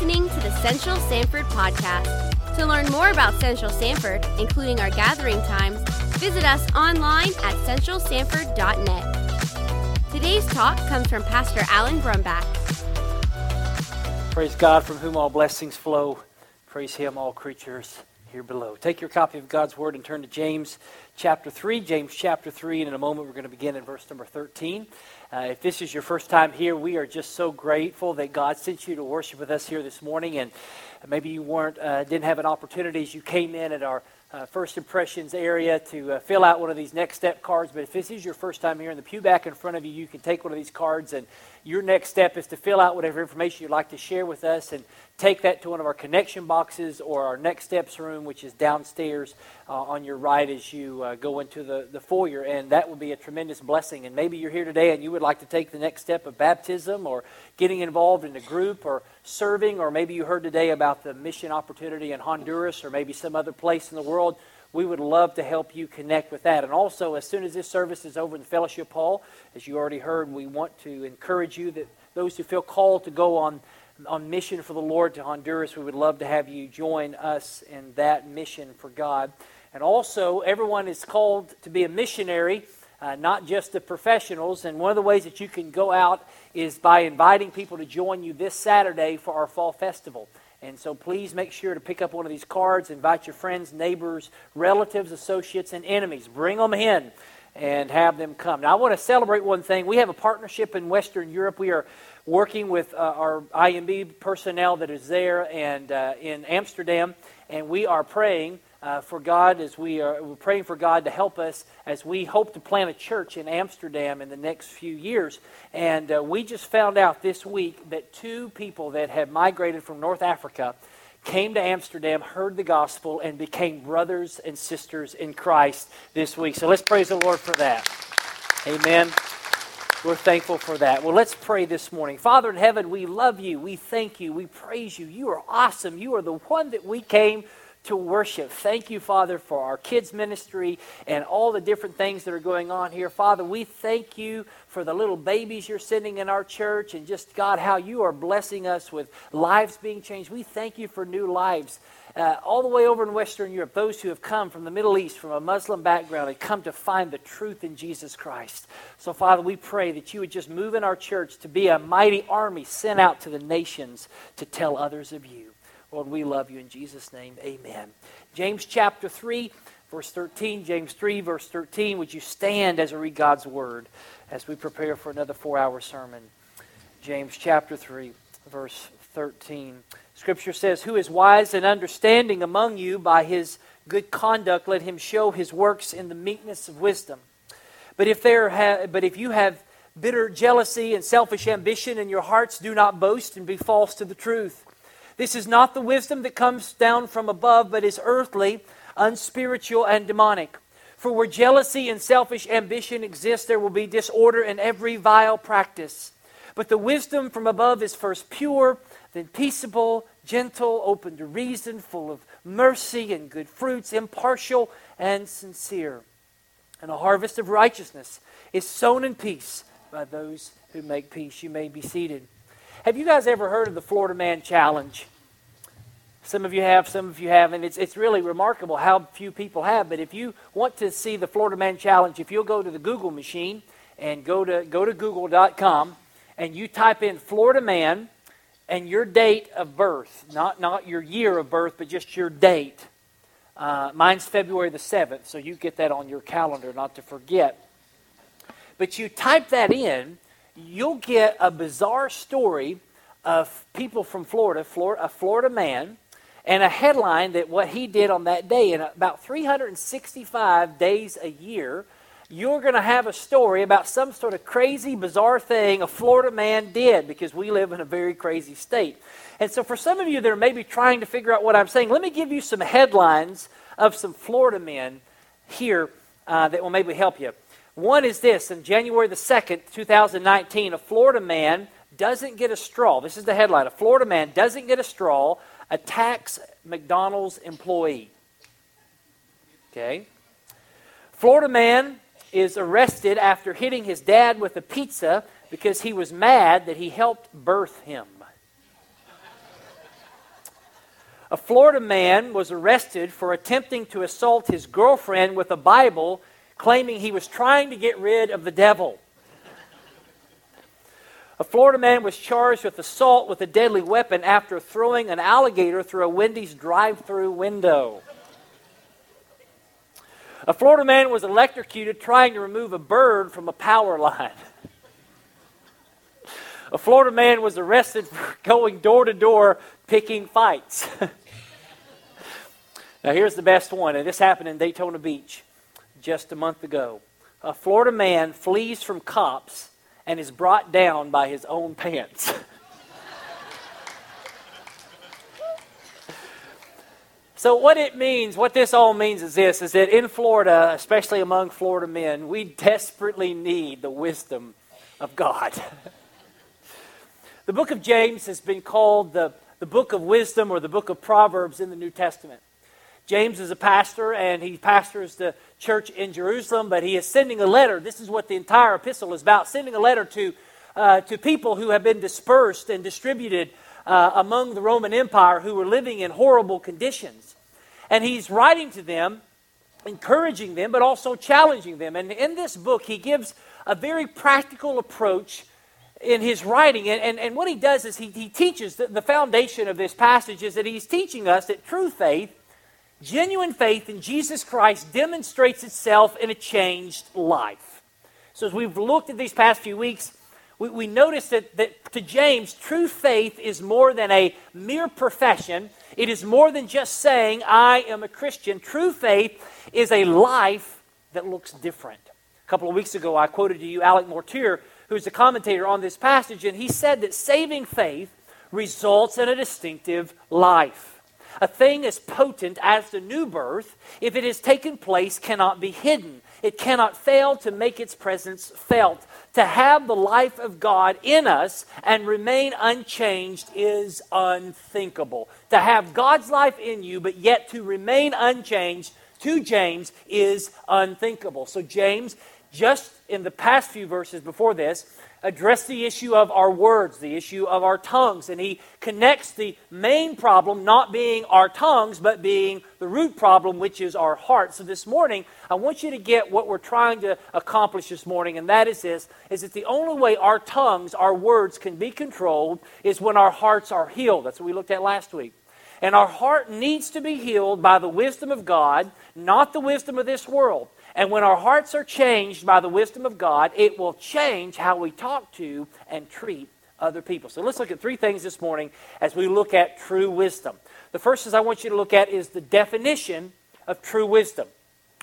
listening to the Central Sanford podcast. To learn more about Central Sanford, including our gathering times, visit us online at centralsanford.net. Today's talk comes from Pastor Alan Brumback. Praise God, from whom all blessings flow. Praise Him, all creatures here below. Take your copy of God's Word and turn to James chapter 3. James chapter 3, and in a moment we're going to begin in verse number 13. Uh, if this is your first time here, we are just so grateful that God sent you to worship with us here this morning. And maybe you weren't, uh, didn't have an opportunity as you came in at our uh, first impressions area to uh, fill out one of these next step cards. But if this is your first time here in the pew back in front of you, you can take one of these cards and your next step is to fill out whatever information you'd like to share with us and take that to one of our connection boxes or our next steps room, which is downstairs uh, on your right as you uh, go into the, the foyer. And that would be a tremendous blessing. And maybe you're here today and you would like to take the next step of baptism or getting involved in a group or serving, or maybe you heard today about the mission opportunity in Honduras or maybe some other place in the world we would love to help you connect with that. And also, as soon as this service is over in the fellowship hall, as you already heard, we want to encourage you that those who feel called to go on on mission for the Lord to Honduras, we would love to have you join us in that mission for God. And also, everyone is called to be a missionary, uh, not just the professionals. And one of the ways that you can go out is by inviting people to join you this Saturday for our fall festival. And so please make sure to pick up one of these cards, invite your friends, neighbors, relatives, associates, and enemies. Bring them in and have them come. Now, I want to celebrate one thing. We have a partnership in Western Europe. We are working with uh, our IMB personnel that is there and uh, in Amsterdam, and we are praying uh, for God as we are we're praying for God to help us as we hope to plant a church in Amsterdam in the next few years. And uh, we just found out this week that two people that had migrated from North Africa came to Amsterdam, heard the gospel, and became brothers and sisters in Christ this week. So let's praise the Lord for that. Amen. We're thankful for that. Well, let's pray this morning. Father in heaven, we love you. We thank you. We praise you. You are awesome. You are the one that we came to worship. Thank you, Father, for our kids' ministry and all the different things that are going on here. Father, we thank you for the little babies you're sending in our church and just, God, how you are blessing us with lives being changed. We thank you for new lives. Uh, all the way over in Western Europe, those who have come from the Middle East, from a Muslim background, and come to find the truth in Jesus Christ. So, Father, we pray that you would just move in our church to be a mighty army sent out to the nations to tell others of you. Lord, we love you in Jesus' name. Amen. James chapter 3, verse 13. James 3, verse 13. Would you stand as we read God's word as we prepare for another four hour sermon? James chapter 3, verse 13. Scripture says, Who is wise and understanding among you by his good conduct, let him show his works in the meekness of wisdom. But if, there ha- but if you have bitter jealousy and selfish ambition in your hearts, do not boast and be false to the truth. This is not the wisdom that comes down from above, but is earthly, unspiritual, and demonic. For where jealousy and selfish ambition exist, there will be disorder in every vile practice. But the wisdom from above is first pure, then peaceable, gentle, open to reason, full of mercy and good fruits, impartial and sincere. And a harvest of righteousness is sown in peace by those who make peace. You may be seated. Have you guys ever heard of the Florida Man Challenge? Some of you have, some of you haven't. It's, it's really remarkable how few people have. But if you want to see the Florida Man Challenge, if you'll go to the Google machine and go to, go to google.com and you type in Florida Man and your date of birth, not, not your year of birth, but just your date. Uh, mine's February the 7th, so you get that on your calendar, not to forget. But you type that in, you'll get a bizarre story of people from Florida, Florida, a Florida man, and a headline that what he did on that day in about 365 days a year, you're going to have a story about some sort of crazy, bizarre thing a Florida man did because we live in a very crazy state. And so, for some of you that are maybe trying to figure out what I'm saying, let me give you some headlines of some Florida men here uh, that will maybe help you. One is this in January the 2nd, 2019, a Florida man doesn't get a straw. This is the headline. A Florida man doesn't get a straw, attacks McDonald's employee. Okay? Florida man is arrested after hitting his dad with a pizza because he was mad that he helped birth him. A Florida man was arrested for attempting to assault his girlfriend with a Bible, claiming he was trying to get rid of the devil. A Florida man was charged with assault with a deadly weapon after throwing an alligator through a Wendy's drive through window. A Florida man was electrocuted trying to remove a bird from a power line. A Florida man was arrested for going door to door picking fights. now, here's the best one, and this happened in Daytona Beach just a month ago. A Florida man flees from cops and is brought down by his own pants. So, what it means, what this all means is this is that in Florida, especially among Florida men, we desperately need the wisdom of God. the book of James has been called the, the book of wisdom or the book of Proverbs in the New Testament. James is a pastor and he pastors the church in Jerusalem, but he is sending a letter. This is what the entire epistle is about sending a letter to, uh, to people who have been dispersed and distributed uh, among the Roman Empire who were living in horrible conditions. And he's writing to them, encouraging them, but also challenging them. And in this book, he gives a very practical approach in his writing. And, and, and what he does is he, he teaches the, the foundation of this passage is that he's teaching us that true faith, genuine faith in Jesus Christ, demonstrates itself in a changed life. So as we've looked at these past few weeks, we, we notice that, that to James, true faith is more than a mere profession. It is more than just saying, I am a Christian. True faith is a life that looks different. A couple of weeks ago, I quoted to you Alec Motyer, who's a commentator on this passage, and he said that saving faith results in a distinctive life. A thing as potent as the new birth, if it has taken place, cannot be hidden. It cannot fail to make its presence felt. To have the life of God in us and remain unchanged is unthinkable. To have God's life in you, but yet to remain unchanged to James is unthinkable. So, James, just in the past few verses before this, address the issue of our words, the issue of our tongues. And he connects the main problem not being our tongues, but being the root problem, which is our heart. So this morning, I want you to get what we're trying to accomplish this morning, and that is this is that the only way our tongues, our words can be controlled is when our hearts are healed. That's what we looked at last week. And our heart needs to be healed by the wisdom of God, not the wisdom of this world. And when our hearts are changed by the wisdom of God, it will change how we talk to and treat other people. So let's look at three things this morning as we look at true wisdom. The first is I want you to look at is the definition of true wisdom.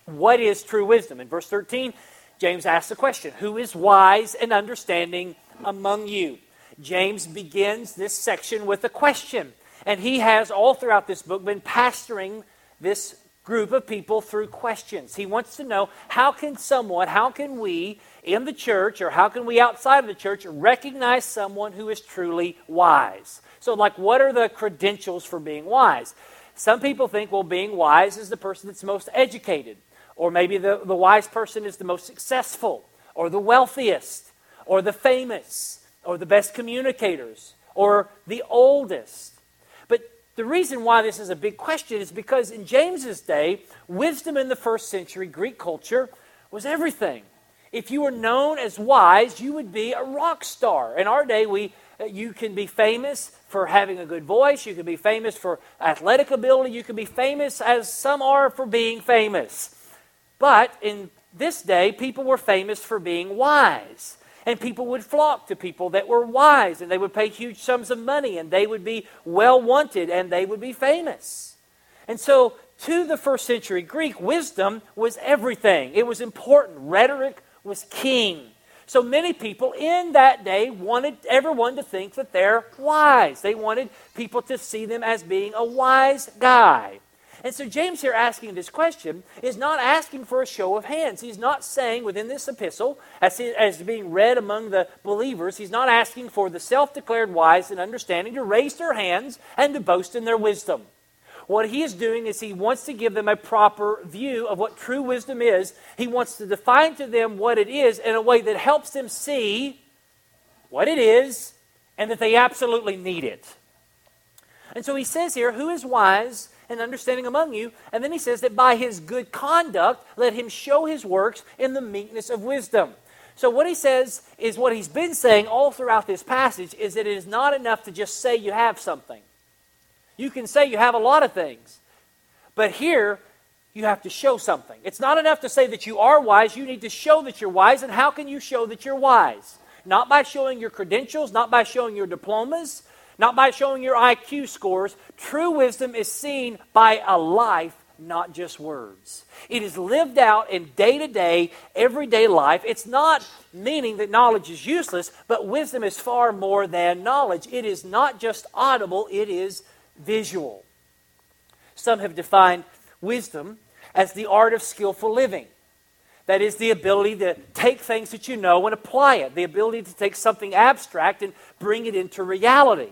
What is true wisdom? In verse 13, James asks the question Who is wise and understanding among you? James begins this section with a question. And he has all throughout this book been pastoring this group of people through questions. He wants to know how can someone, how can we in the church or how can we outside of the church recognize someone who is truly wise? So, like, what are the credentials for being wise? Some people think, well, being wise is the person that's most educated, or maybe the, the wise person is the most successful, or the wealthiest, or the famous, or the best communicators, or the oldest. The reason why this is a big question is because in James's day, wisdom in the first century Greek culture was everything. If you were known as wise, you would be a rock star. In our day, we uh, you can be famous for having a good voice, you can be famous for athletic ability, you can be famous as some are for being famous. But in this day, people were famous for being wise and people would flock to people that were wise, and they would pay huge sums of money, and they would be well wanted, and they would be famous. And so, to the first century Greek, wisdom was everything. It was important. Rhetoric was king. So many people in that day wanted everyone to think that they're wise. They wanted people to see them as being a wise guy. And so James here asking this question is not asking for a show of hands. He's not saying within this epistle, as, as being read among the believers, he's not asking for the self declared wise and understanding to raise their hands and to boast in their wisdom. What he is doing is he wants to give them a proper view of what true wisdom is. He wants to define to them what it is in a way that helps them see what it is and that they absolutely need it. And so he says here, Who is wise and understanding among you? And then he says that by his good conduct, let him show his works in the meekness of wisdom. So what he says is what he's been saying all throughout this passage is that it is not enough to just say you have something. You can say you have a lot of things. But here, you have to show something. It's not enough to say that you are wise, you need to show that you're wise. And how can you show that you're wise? Not by showing your credentials, not by showing your diplomas, not by showing your IQ scores. True wisdom is seen by a life, not just words. It is lived out in day to day, everyday life. It's not meaning that knowledge is useless, but wisdom is far more than knowledge. It is not just audible, it is visual. Some have defined wisdom as the art of skillful living. That is the ability to take things that you know and apply it, the ability to take something abstract and bring it into reality.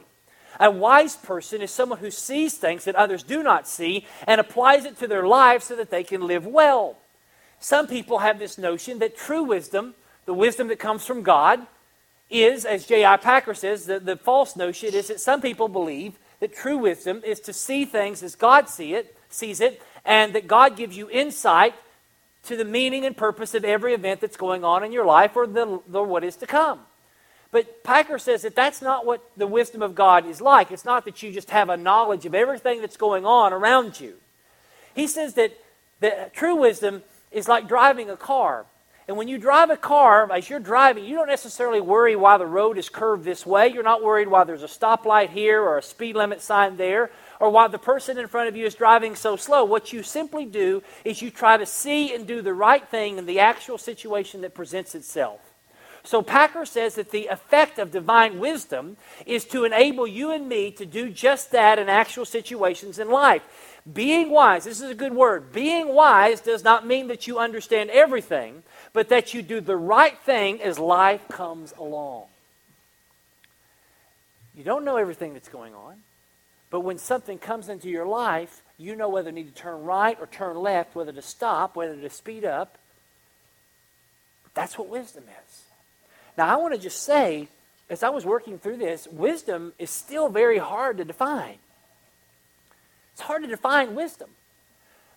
A wise person is someone who sees things that others do not see and applies it to their lives so that they can live well. Some people have this notion that true wisdom, the wisdom that comes from God, is, as J.I. Packer says, the, the false notion is that some people believe that true wisdom is to see things as God see it, sees it, and that God gives you insight to the meaning and purpose of every event that's going on in your life or the, the what is to come. But Packer says that that's not what the wisdom of God is like. It's not that you just have a knowledge of everything that's going on around you. He says that, that true wisdom is like driving a car. And when you drive a car, as you're driving, you don't necessarily worry why the road is curved this way. You're not worried why there's a stoplight here or a speed limit sign there or why the person in front of you is driving so slow. What you simply do is you try to see and do the right thing in the actual situation that presents itself. So Packer says that the effect of divine wisdom is to enable you and me to do just that in actual situations in life. Being wise, this is a good word. Being wise does not mean that you understand everything, but that you do the right thing as life comes along. You don't know everything that's going on, but when something comes into your life, you know whether you need to turn right or turn left, whether to stop, whether to speed up. That's what wisdom is. Now, I want to just say, as I was working through this, wisdom is still very hard to define. It's hard to define wisdom,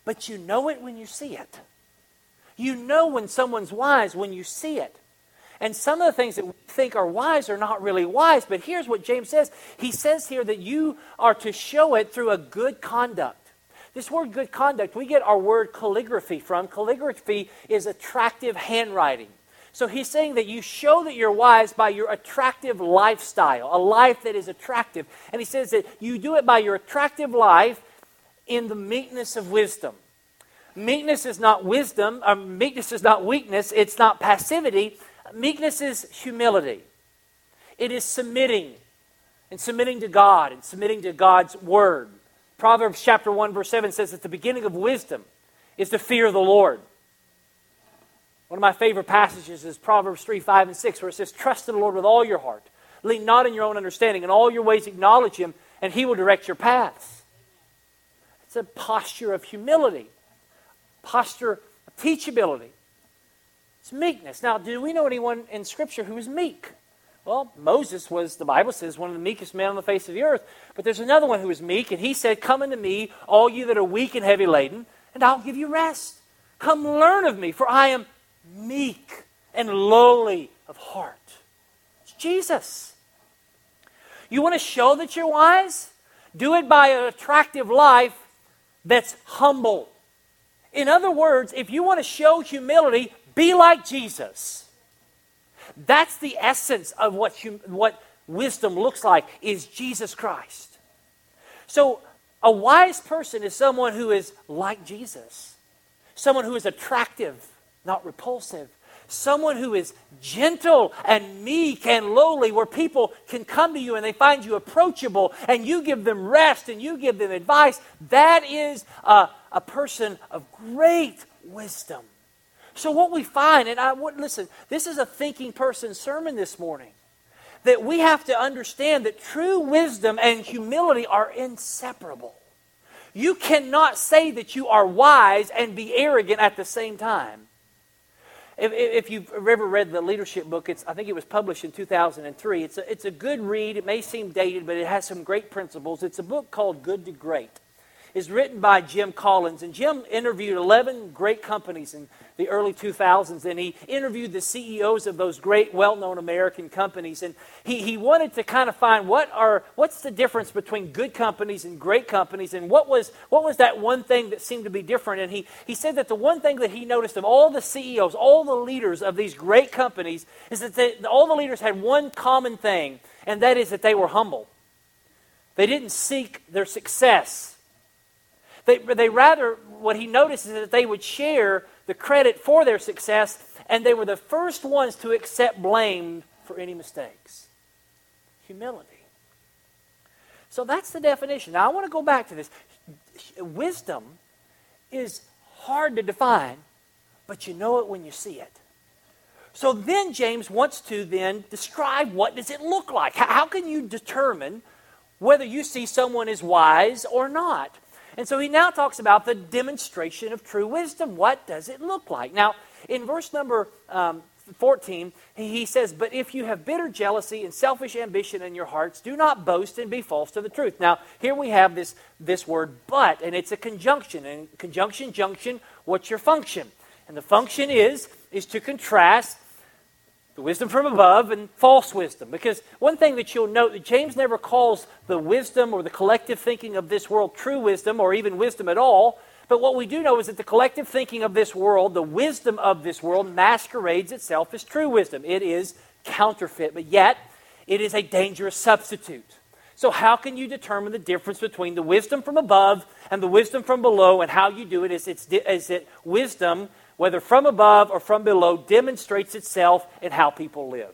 but you know it when you see it. You know when someone's wise when you see it. And some of the things that we think are wise are not really wise, but here's what James says. He says here that you are to show it through a good conduct. This word good conduct, we get our word calligraphy from. Calligraphy is attractive handwriting. So he's saying that you show that you're wise by your attractive lifestyle, a life that is attractive. And he says that you do it by your attractive life in the meekness of wisdom. Meekness is not wisdom, or um, meekness is not weakness, it's not passivity. Meekness is humility. It is submitting and submitting to God and submitting to God's word. Proverbs chapter 1 verse 7 says that the beginning of wisdom is the fear of the Lord. One of my favorite passages is Proverbs 3, 5, and 6, where it says, Trust in the Lord with all your heart. Lean not in your own understanding. In all your ways acknowledge him, and he will direct your paths. It's a posture of humility, posture of teachability. It's meekness. Now, do we know anyone in Scripture who is meek? Well, Moses was, the Bible says, one of the meekest men on the face of the earth. But there's another one who is meek, and he said, Come unto me, all you that are weak and heavy laden, and I'll give you rest. Come learn of me, for I am meek and lowly of heart. It's Jesus. You want to show that you're wise? Do it by an attractive life that's humble. In other words, if you want to show humility, be like Jesus. That's the essence of what, hum- what wisdom looks like is Jesus Christ. So a wise person is someone who is like Jesus. Someone who is attractive not repulsive. Someone who is gentle and meek and lowly, where people can come to you and they find you approachable and you give them rest and you give them advice. That is a, a person of great wisdom. So, what we find, and I would listen, this is a thinking person sermon this morning, that we have to understand that true wisdom and humility are inseparable. You cannot say that you are wise and be arrogant at the same time. If, if, you've ever read the leadership book, it's, I think it was published in 2003. It's a, it's a good read. It may seem dated, but it has some great principles. It's a book called Good to Great is written by Jim Collins. And Jim interviewed 11 great companies in the early 2000s, and he interviewed the CEOs of those great, well known American companies. And he, he wanted to kind of find what are, what's the difference between good companies and great companies, and what was, what was that one thing that seemed to be different. And he, he said that the one thing that he noticed of all the CEOs, all the leaders of these great companies, is that they, all the leaders had one common thing, and that is that they were humble. They didn't seek their success they, they rather, what he noticed is that they would share the credit for their success, and they were the first ones to accept blame for any mistakes. Humility. So that's the definition. Now, I want to go back to this. Wisdom is hard to define, but you know it when you see it. So then James wants to then describe what does it look like? How can you determine whether you see someone as wise or not? And so he now talks about the demonstration of true wisdom. What does it look like? Now, in verse number um, 14, he says, But if you have bitter jealousy and selfish ambition in your hearts, do not boast and be false to the truth. Now, here we have this, this word but, and it's a conjunction. And conjunction, junction, what's your function? And the function is, is to contrast the wisdom from above and false wisdom. Because one thing that you'll note that James never calls the wisdom or the collective thinking of this world true wisdom or even wisdom at all. But what we do know is that the collective thinking of this world, the wisdom of this world, masquerades itself as true wisdom. It is counterfeit, but yet it is a dangerous substitute. So, how can you determine the difference between the wisdom from above and the wisdom from below? And how you do it is, it's, is it wisdom whether from above or from below, demonstrates itself in how people live.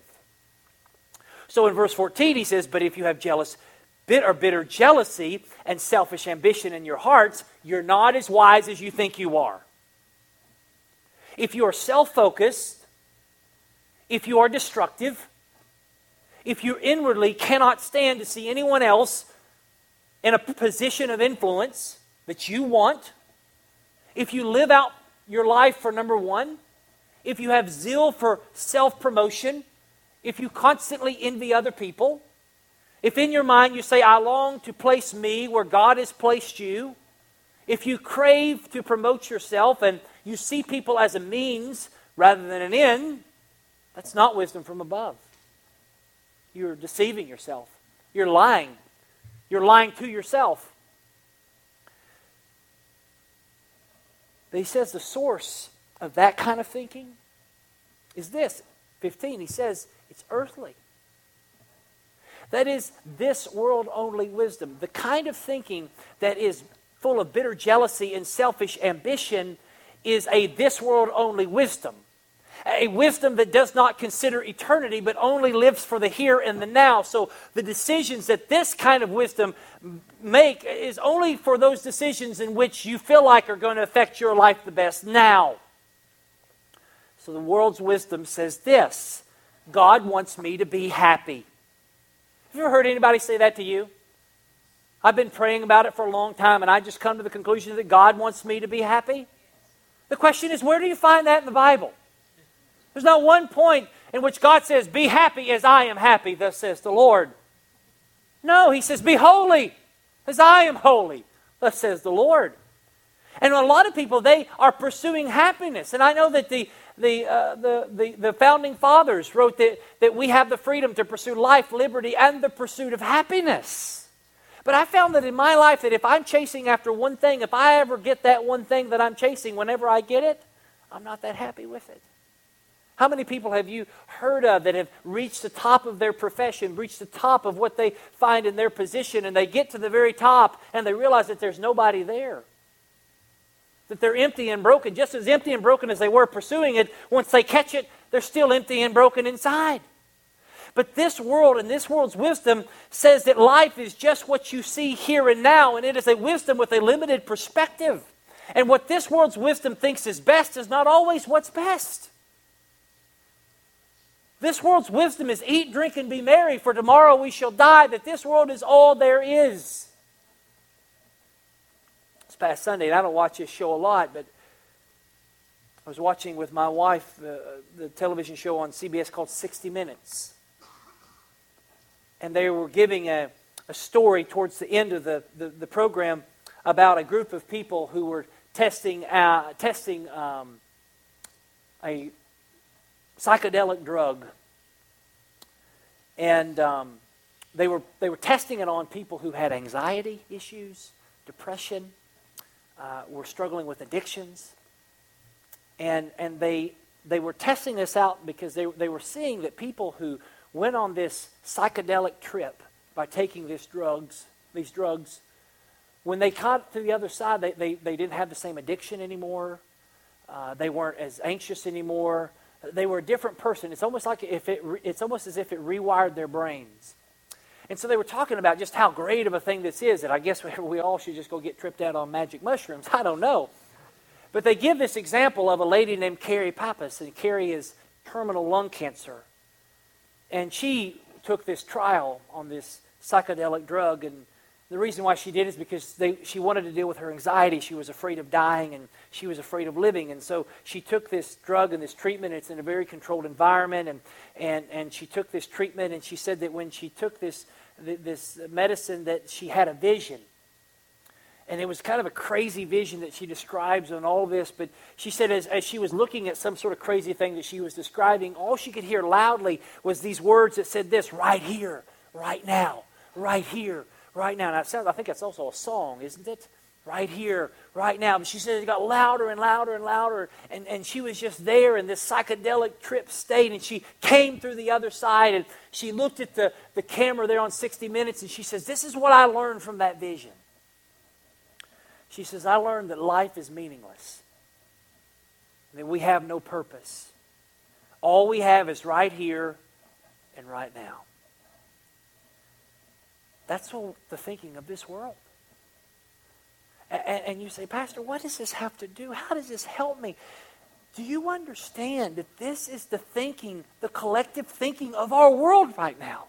So in verse 14, he says, But if you have jealous, bit or bitter jealousy and selfish ambition in your hearts, you're not as wise as you think you are. If you are self focused, if you are destructive, if you inwardly cannot stand to see anyone else in a position of influence that you want, if you live out your life for number one, if you have zeal for self promotion, if you constantly envy other people, if in your mind you say, I long to place me where God has placed you, if you crave to promote yourself and you see people as a means rather than an end, that's not wisdom from above. You're deceiving yourself. You're lying. You're lying to yourself. But he says the source of that kind of thinking is this 15. He says it's earthly. That is this world only wisdom. The kind of thinking that is full of bitter jealousy and selfish ambition is a this world only wisdom a wisdom that does not consider eternity but only lives for the here and the now. So the decisions that this kind of wisdom make is only for those decisions in which you feel like are going to affect your life the best now. So the world's wisdom says this God wants me to be happy. Have you ever heard anybody say that to you? I've been praying about it for a long time, and I just come to the conclusion that God wants me to be happy. The question is, where do you find that in the Bible? There's not one point in which God says, Be happy as I am happy, thus says the Lord. No, He says, Be holy as I am holy, thus says the Lord. And a lot of people, they are pursuing happiness. And I know that the, the, uh, the, the, the, founding fathers wrote that, that we have the freedom to pursue life, liberty, and the pursuit of happiness. But I found that in my life that if I'm chasing after one thing, if I ever get that one thing that I'm chasing, whenever I get it, I'm not that happy with it. How many people have you heard of that have reached the top of their profession, reached the top of what they find in their position, and they get to the very top and they realize that there's nobody there? That they're empty and broken, just as empty and broken as they were pursuing it. Once they catch it, they're still empty and broken inside. But this world and this world's wisdom says that life is just what you see here and now, and it is a wisdom with a limited perspective. And what this world's wisdom thinks is best is not always what's best. This world's wisdom is eat, drink, and be merry, for tomorrow we shall die, that this world is all there is. This past Sunday, and I don't watch this show a lot, but I was watching with my wife uh, the television show on CBS called 60 Minutes. And they were giving a, a story towards the end of the, the, the, program about a group of people who were testing, uh, testing um, a psychedelic drug. And um, they, were, they were testing it on people who had anxiety issues, depression, uh, were struggling with addictions. And and they they were testing this out because they they were seeing that people who went on this psychedelic trip by taking these drugs these drugs when they got to the other side they, they, they didn't have the same addiction anymore. Uh, they weren't as anxious anymore they were a different person. It's almost like if it it's almost as if it rewired their brains. And so they were talking about just how great of a thing this is and i guess we all should just go get tripped out on magic mushrooms. I don't know. But they give this example of a lady named Carrie Pappas, and Carrie is terminal lung cancer. And she took this trial on this psychedelic drug, and the reason why she did is because they, she wanted to deal with her anxiety. She was afraid of dying, and she was afraid of living. And so she took this drug and this treatment. It's in a very controlled environment, and, and, and she took this treatment, and she said that when she took this, this medicine that she had a vision and it was kind of a crazy vision that she describes on all this. But she said, as, as she was looking at some sort of crazy thing that she was describing, all she could hear loudly was these words that said this right here, right now, right here, right now. Sounds, I think that's also a song, isn't it? Right here, right now. But she said it got louder and louder and louder. And, and she was just there in this psychedelic trip state. And she came through the other side and she looked at the, the camera there on 60 Minutes and she says, This is what I learned from that vision. She says, I learned that life is meaningless, that we have no purpose. All we have is right here and right now. That's what the thinking of this world. And, and you say, Pastor, what does this have to do? How does this help me? Do you understand that this is the thinking, the collective thinking of our world right now?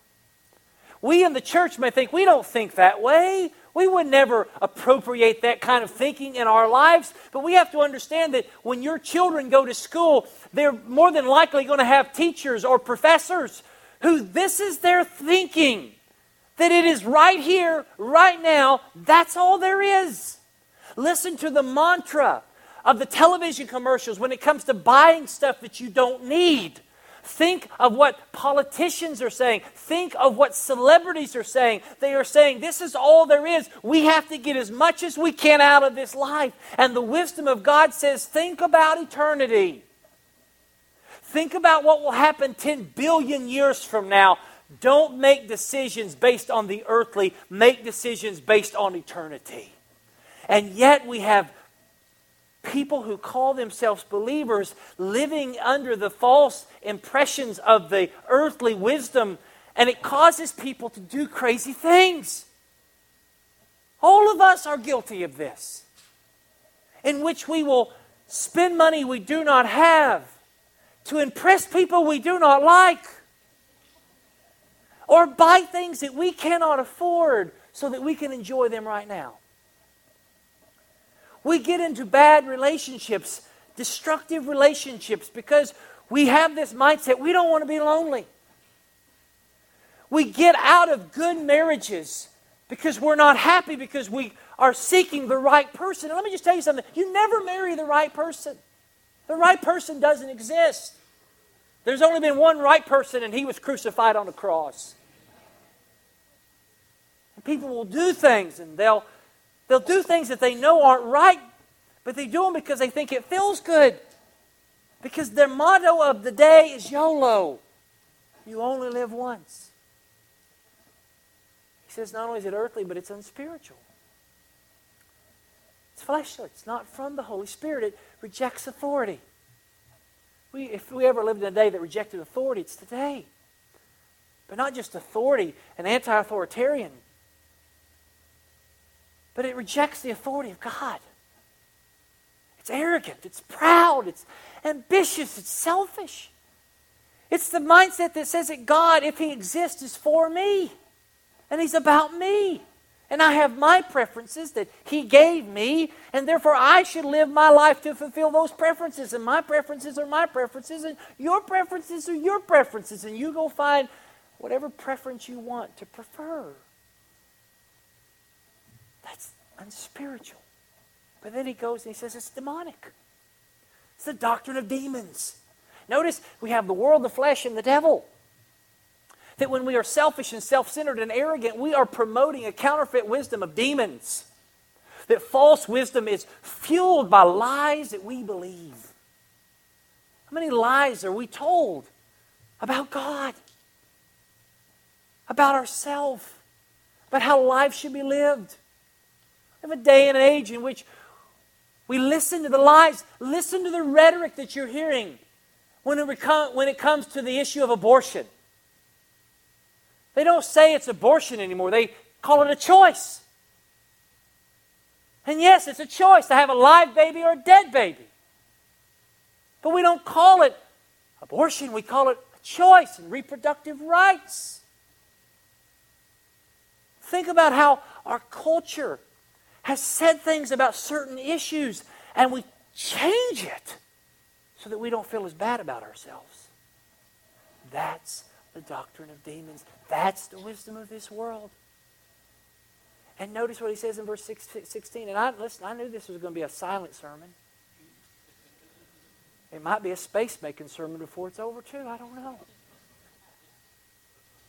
We in the church may think we don't think that way. We would never appropriate that kind of thinking in our lives, but we have to understand that when your children go to school, they're more than likely going to have teachers or professors who this is their thinking. That it is right here, right now, that's all there is. Listen to the mantra of the television commercials when it comes to buying stuff that you don't need. Think of what politicians are saying. Think of what celebrities are saying. They are saying, This is all there is. We have to get as much as we can out of this life. And the wisdom of God says, Think about eternity. Think about what will happen 10 billion years from now. Don't make decisions based on the earthly, make decisions based on eternity. And yet we have people who call themselves believers living under the false impressions of the earthly wisdom, and it causes people to do crazy things. All of us are guilty of this, in which we will spend money we do not have to impress people we do not like, or buy things that we cannot afford so that we can enjoy them right now. We get into bad relationships, destructive relationships, because we have this mindset we don't want to be lonely. We get out of good marriages because we're not happy because we are seeking the right person. And let me just tell you something you never marry the right person, the right person doesn't exist. There's only been one right person, and he was crucified on the cross. And people will do things and they'll They'll do things that they know aren't right, but they do them because they think it feels good. Because their motto of the day is YOLO. You only live once. He says not only is it earthly, but it's unspiritual. It's fleshly. It's not from the Holy Spirit. It rejects authority. We, if we ever lived in a day that rejected authority, it's today. But not just authority, an anti authoritarian but it rejects the authority of God. It's arrogant, it's proud, it's ambitious, it's selfish. It's the mindset that says that God, if He exists, is for me and He's about me. And I have my preferences that He gave me, and therefore I should live my life to fulfill those preferences. And my preferences are my preferences, and your preferences are your preferences. And you go find whatever preference you want to prefer. That's unspiritual. But then he goes and he says it's demonic. It's the doctrine of demons. Notice we have the world, the flesh, and the devil. That when we are selfish and self centered and arrogant, we are promoting a counterfeit wisdom of demons. That false wisdom is fueled by lies that we believe. How many lies are we told about God? About ourselves? About how life should be lived? We have a day and an age in which we listen to the lies, listen to the rhetoric that you're hearing when it, when it comes to the issue of abortion. They don't say it's abortion anymore, they call it a choice. And yes, it's a choice to have a live baby or a dead baby. But we don't call it abortion, we call it a choice and reproductive rights. Think about how our culture has said things about certain issues and we change it so that we don't feel as bad about ourselves. That's the doctrine of demons. That's the wisdom of this world. And notice what he says in verse 16. And I, listen, I knew this was going to be a silent sermon. It might be a space making sermon before it's over, too. I don't know.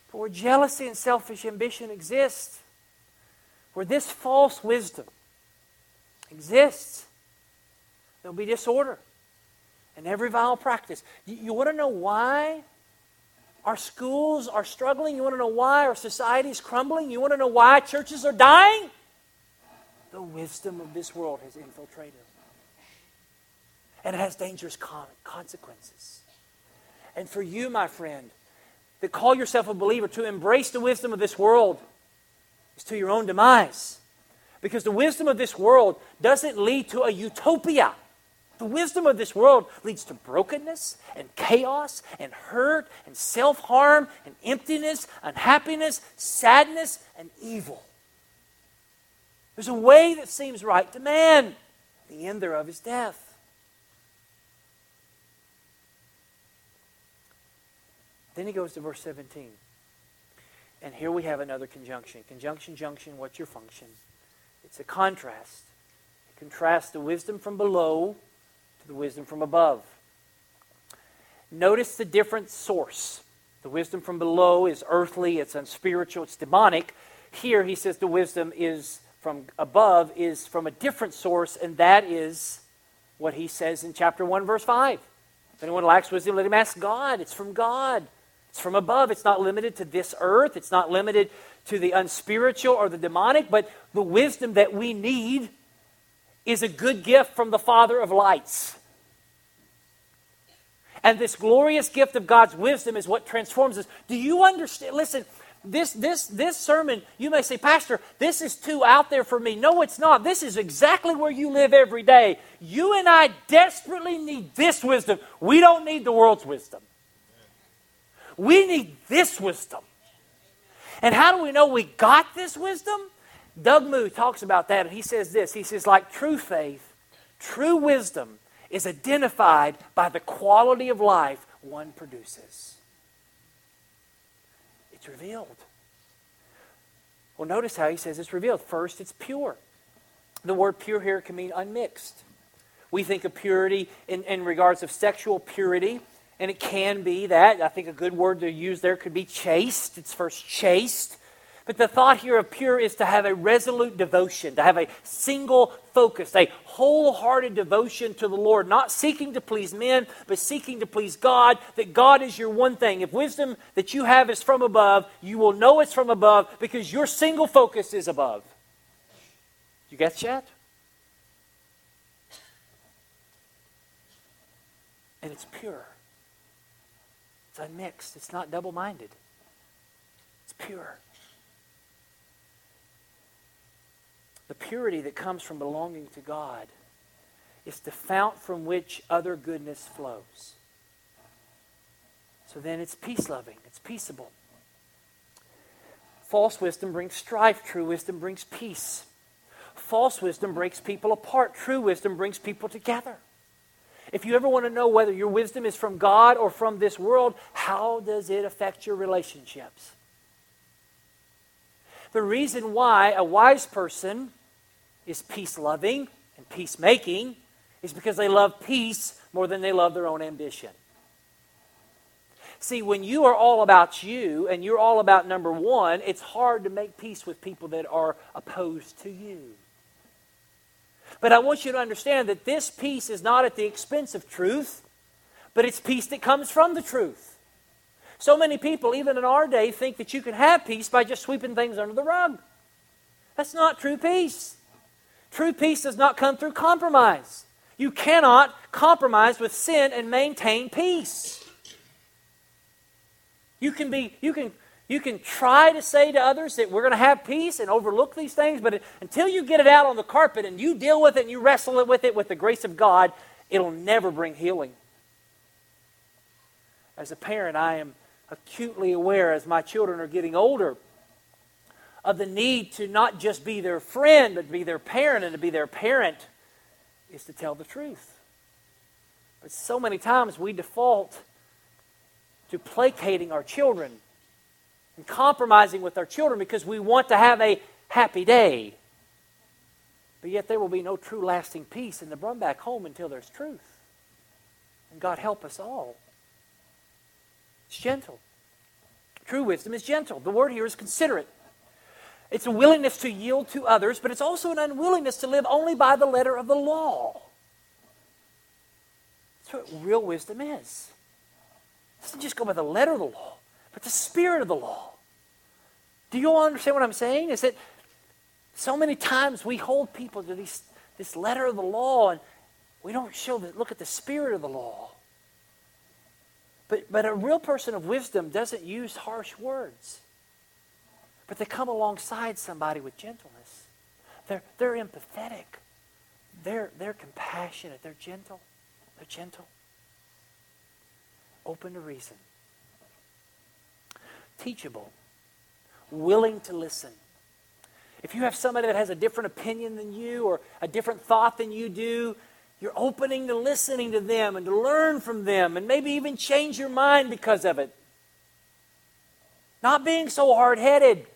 For where jealousy and selfish ambition exist, where this false wisdom exists, there'll be disorder and every vile practice. You, you want to know why our schools are struggling? You want to know why our society is crumbling? You want to know why churches are dying? The wisdom of this world has infiltrated. And it has dangerous consequences. And for you, my friend, that call yourself a believer, to embrace the wisdom of this world is to your own demise. Because the wisdom of this world doesn't lead to a utopia. The wisdom of this world leads to brokenness and chaos and hurt and self harm and emptiness, unhappiness, sadness, and evil. There's a way that seems right to man. The end thereof is death. Then he goes to verse 17. And here we have another conjunction. Conjunction, junction, what's your function? It's a contrast. It contrasts the wisdom from below the wisdom from above. Notice the different source. The wisdom from below is earthly, it's unspiritual, it's demonic. Here he says the wisdom is from above is from a different source, and that is what he says in chapter 1, verse 5. If anyone lacks wisdom, let him ask God. It's from God. It's from above. It's not limited to this earth. It's not limited to the unspiritual or the demonic, but the wisdom that we need is a good gift from the Father of lights. And this glorious gift of God's wisdom is what transforms us. Do you understand? Listen, this, this, this sermon, you may say, Pastor, this is too out there for me. No, it's not. This is exactly where you live every day. You and I desperately need this wisdom. We don't need the world's wisdom. We need this wisdom. And how do we know we got this wisdom? Doug Moo talks about that, and he says this. He says, like true faith, true wisdom is identified by the quality of life one produces. It's revealed. Well, notice how he says it's revealed. First, it's pure. The word pure here can mean unmixed. We think of purity in, in regards of sexual purity, and it can be that. I think a good word to use there could be chaste. It's first chaste. But the thought here of pure is to have a resolute devotion, to have a single focus, a wholehearted devotion to the Lord, not seeking to please men, but seeking to please God, that God is your one thing. If wisdom that you have is from above, you will know it's from above because your single focus is above. You get that? And it's pure. It's unmixed. It's not double minded. It's pure. The purity that comes from belonging to God is the fount from which other goodness flows. So then it's peace loving, it's peaceable. False wisdom brings strife, true wisdom brings peace. False wisdom breaks people apart, true wisdom brings people together. If you ever want to know whether your wisdom is from God or from this world, how does it affect your relationships? The reason why a wise person is peace loving and peacemaking is because they love peace more than they love their own ambition. See, when you are all about you and you're all about number one, it's hard to make peace with people that are opposed to you. But I want you to understand that this peace is not at the expense of truth, but it's peace that comes from the truth. So many people, even in our day, think that you can have peace by just sweeping things under the rug. That's not true peace. True peace does not come through compromise. You cannot compromise with sin and maintain peace. You can be, you can, you can try to say to others that we're going to have peace and overlook these things, but until you get it out on the carpet and you deal with it and you wrestle with it with the grace of God, it'll never bring healing. As a parent, I am acutely aware as my children are getting older of the need to not just be their friend, but be their parent, and to be their parent is to tell the truth. But so many times we default to placating our children and compromising with our children because we want to have a happy day. But yet there will be no true lasting peace in the Brumback home until there's truth. And God help us all. It's gentle. True wisdom is gentle. The word here is considerate. It's a willingness to yield to others, but it's also an unwillingness to live only by the letter of the law. That's what real wisdom is. It doesn't just go by the letter of the law, but the spirit of the law. Do you all understand what I'm saying? Is that so many times we hold people to these, this letter of the law and we don't show that look at the spirit of the law. But, but a real person of wisdom doesn't use harsh words. But they come alongside somebody with gentleness. They're, they're empathetic. They're, they're compassionate. They're gentle. They're gentle. Open to reason. Teachable. Willing to listen. If you have somebody that has a different opinion than you or a different thought than you do, you're opening to listening to them and to learn from them and maybe even change your mind because of it. Not being so hard headed,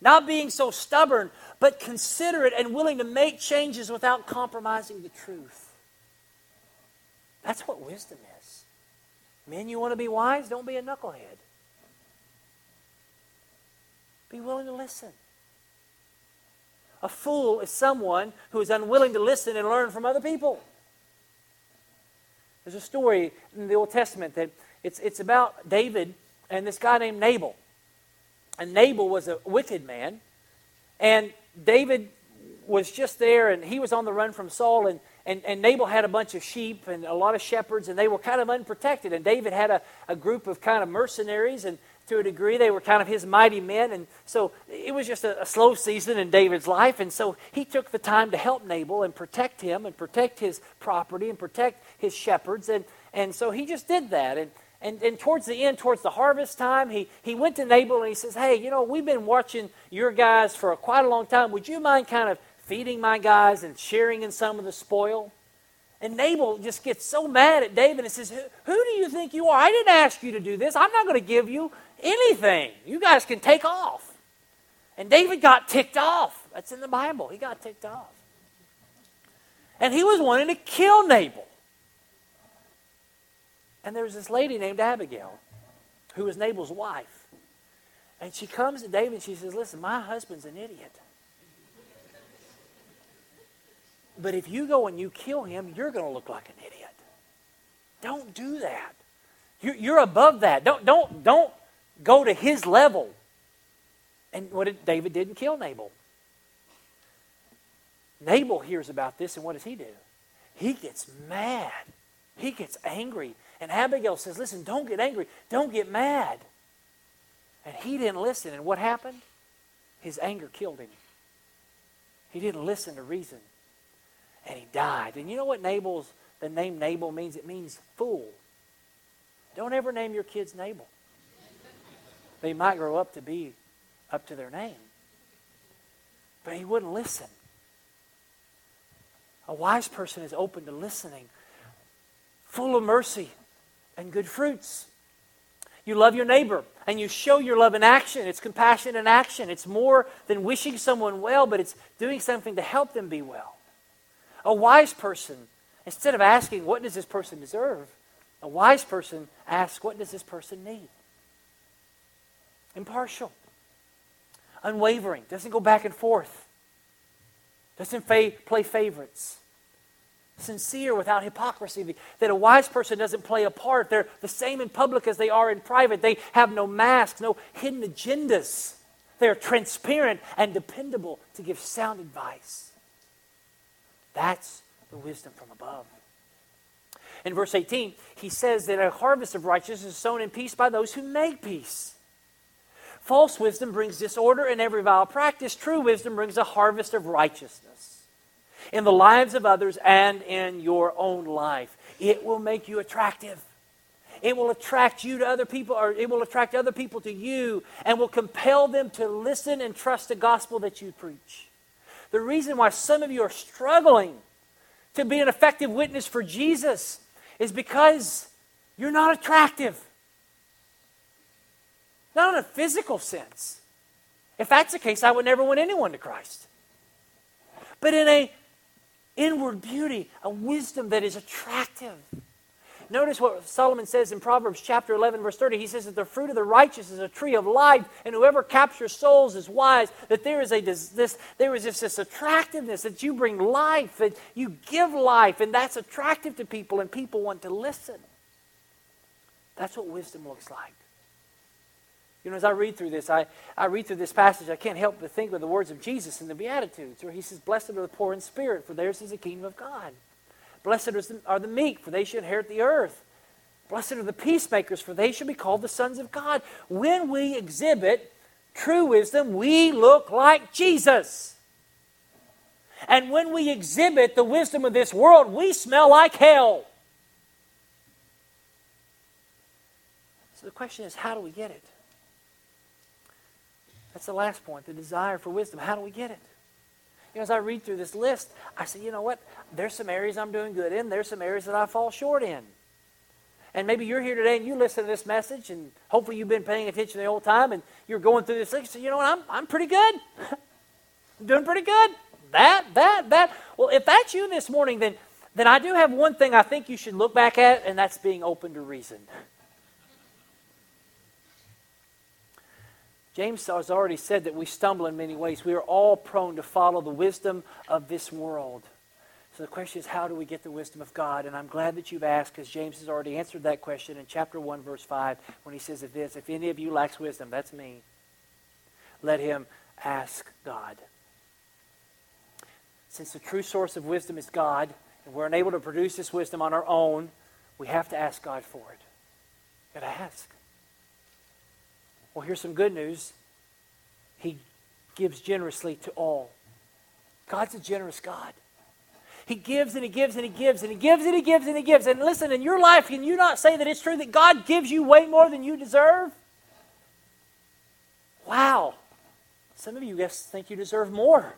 not being so stubborn, but considerate and willing to make changes without compromising the truth. That's what wisdom is. Men, you want to be wise? Don't be a knucklehead. Be willing to listen. A fool is someone who is unwilling to listen and learn from other people. There's a story in the Old Testament that it's, it's about David and this guy named Nabal. And Nabal was a wicked man. And David was just there, and he was on the run from Saul. And, and, and Nabal had a bunch of sheep and a lot of shepherds, and they were kind of unprotected. And David had a, a group of kind of mercenaries, and to a degree. They were kind of his mighty men. And so it was just a, a, slow season in David's life. And so he took the time to help Nabal and protect him and protect his property and protect his shepherds. And, and so he just did that. And, and, and towards the end, towards the harvest time, he, he went to Nabal and he says, Hey, you know, we've been watching your guys for a, quite a long time. Would you mind kind of feeding my guys and sharing in some of the spoil? And Nabal just gets so mad at David and says, Who do you think you are? I didn't ask you to do this. I'm not going to give you anything. You guys can take off. And David got ticked off. That's in the Bible. He got ticked off. And he was wanting to kill Nabal. And there was this lady named Abigail who was Nabal's wife. And she comes to David and she says, Listen, my husband's an idiot. But if you go and you kill him, you're going to look like an idiot. Don't do that. You're above that. Don't, don't, don't go to his level. And what did David didn't kill Nabal. Nabal hears about this, and what does he do? He gets mad. He gets angry. And Abigail says, Listen, don't get angry. Don't get mad. And he didn't listen. And what happened? His anger killed him. He didn't listen to reason and he died. And you know what Nabal's the name Nabal means? It means fool. Don't ever name your kids Nabal. They might grow up to be up to their name. But he wouldn't listen. A wise person is open to listening, full of mercy and good fruits. You love your neighbor and you show your love in action. It's compassion in action. It's more than wishing someone well, but it's doing something to help them be well. A wise person, instead of asking, What does this person deserve? a wise person asks, What does this person need? Impartial, unwavering, doesn't go back and forth, doesn't fa- play favorites sincere without hypocrisy, that a wise person doesn't play a part. They're the same in public as they are in private. They have no masks, no hidden agendas. They're transparent and dependable to give sound advice. That's the wisdom from above. In verse 18, he says that a harvest of righteousness is sown in peace by those who make peace. False wisdom brings disorder in every vile practice. True wisdom brings a harvest of righteousness in the lives of others and in your own life. It will make you attractive. It will attract you to other people, or it will attract other people to you, and will compel them to listen and trust the gospel that you preach. The reason why some of you are struggling to be an effective witness for Jesus is because you're not attractive. Not in a physical sense. If that's the case, I would never want anyone to Christ. But in a inward beauty, a wisdom that is attractive. Notice what Solomon says in Proverbs chapter 11, verse 30. He says that the fruit of the righteous is a tree of life, and whoever captures souls is wise. That there is a this, there is this, this attractiveness that you bring life, that you give life, and that's attractive to people, and people want to listen. That's what wisdom looks like. You know, as I read through this, I, I read through this passage, I can't help but think of the words of Jesus in the Beatitudes, where he says, Blessed are the poor in spirit, for theirs is the kingdom of God. Blessed are the meek, for they shall inherit the earth. Blessed are the peacemakers, for they shall be called the sons of God. When we exhibit true wisdom, we look like Jesus. And when we exhibit the wisdom of this world, we smell like hell. So the question is, how do we get it? That's the last point the desire for wisdom. How do we get it? You know, as I read through this list, I say, you know what? There's some areas I'm doing good in, there's some areas that I fall short in. And maybe you're here today and you listen to this message, and hopefully you've been paying attention the whole time, and you're going through this thing. So, you know what? I'm, I'm pretty good. I'm doing pretty good. That, that, that. Well, if that's you this morning, then, then I do have one thing I think you should look back at, and that's being open to reason. James has already said that we stumble in many ways. We are all prone to follow the wisdom of this world. So the question is, how do we get the wisdom of God? And I'm glad that you've asked because James has already answered that question in chapter 1, verse 5, when he says this If any of you lacks wisdom, that's me, let him ask God. Since the true source of wisdom is God, and we're unable to produce this wisdom on our own, we have to ask God for it. Got to ask. Well, here's some good news He gives generously to all. God's a generous God. He gives and he gives and he gives and he gives and he gives and he gives. And listen, in your life, can you not say that it's true that God gives you way more than you deserve? Wow. Some of you guys think you deserve more.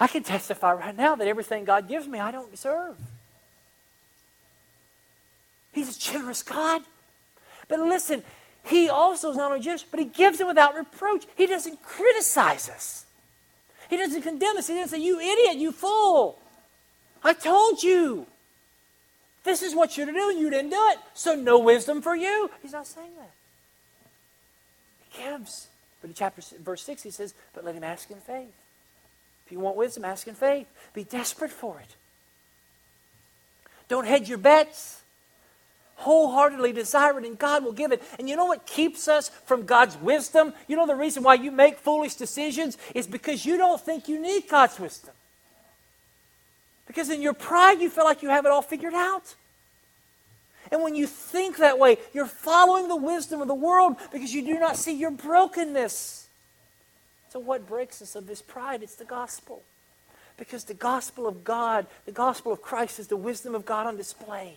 I can testify right now that everything God gives me, I don't deserve. He's a generous God. But listen, he also is not only generous, but he gives it without reproach. He doesn't criticize us. He doesn't condemn us. He doesn't say, You idiot, you fool. I told you. This is what you're to do, and you didn't do it. So no wisdom for you. He's not saying that. He gives. But in chapter verse 6, he says, But let him ask in faith. If you want wisdom, ask in faith. Be desperate for it. Don't hedge your bets wholeheartedly desire it and God will give it. And you know what keeps us from God's wisdom? You know the reason why you make foolish decisions is because you don't think you need God's wisdom. Because in your pride, you feel like you have it all figured out. And when you think that way, you're following the wisdom of the world because you do not see your brokenness. So, what breaks us of this pride? It's the gospel. Because the gospel of God, the gospel of Christ, is the wisdom of God on display.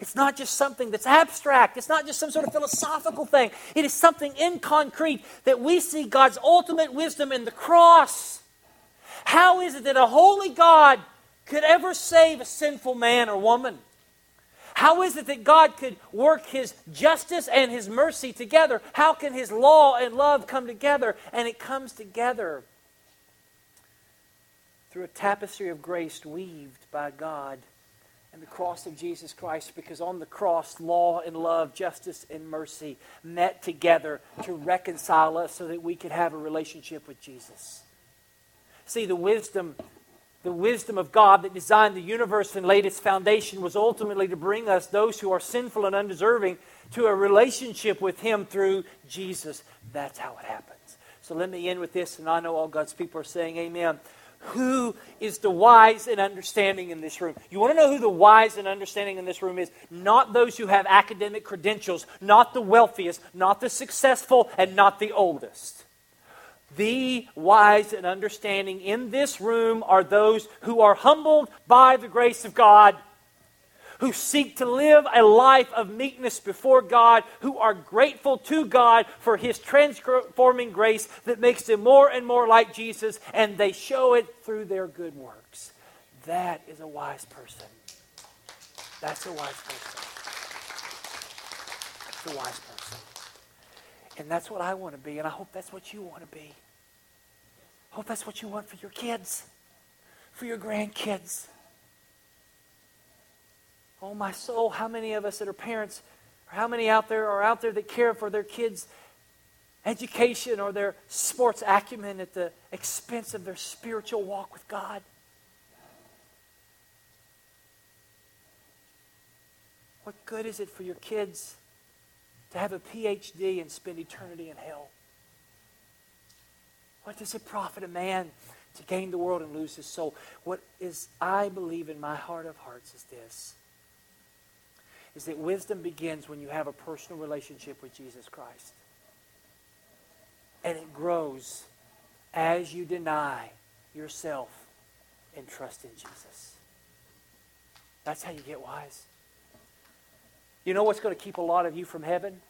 It's not just something that's abstract. It's not just some sort of philosophical thing. It is something in concrete that we see God's ultimate wisdom in the cross. How is it that a holy God could ever save a sinful man or woman? How is it that God could work His justice and His mercy together? How can His law and love come together? And it comes together through a tapestry of grace weaved by God and the cross of Jesus Christ because on the cross, law and love, justice and mercy met together to reconcile us so that we could have a relationship with Jesus. See, the wisdom, the wisdom of God that designed the universe and laid its foundation was ultimately to bring us, those who are sinful and undeserving, to a relationship with Him through Jesus. That's how it happens. So let me end with this, and I know all God's people are saying amen who is the wise and understanding in this room. You want to know who the wise and understanding in this room is? Not those who have academic credentials, not the wealthiest, not the successful, and not the oldest. The wise and understanding in this room are those who are humbled by the grace of God who seek to live a life of meekness before God, who are grateful to God for His transforming grace that makes them more and more like Jesus, and they show it through their good works. That is a wise person. That's a wise person. That's a wise person. And that's what I want to be, and I hope that's what you want to be. Hope that's what you want for your kids, for your grandkids. Oh, my soul, how many of us that are parents, or how many out there are out there that care for their kids' education or their sports acumen at the expense of their spiritual walk with God? What good is it for your kids to have a PhD and spend eternity in hell? What does it profit a man to gain the world and lose his soul? What is I believe in my heart of hearts is this is that wisdom begins when you have a personal relationship with Jesus Christ. And it grows as you deny yourself and trust in Jesus. That's how you get wise. You know what's going to keep a lot of you from heaven?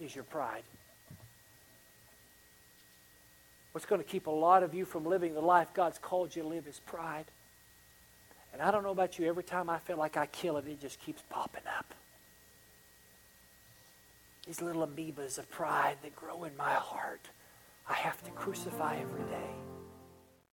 Is your pride. What's going to keep a lot of you from living the life God's called you to live is pride. And I don't know about you, every time I feel like I kill it, it just keeps popping up. These little amoebas of pride that grow in my heart, I have to crucify every day.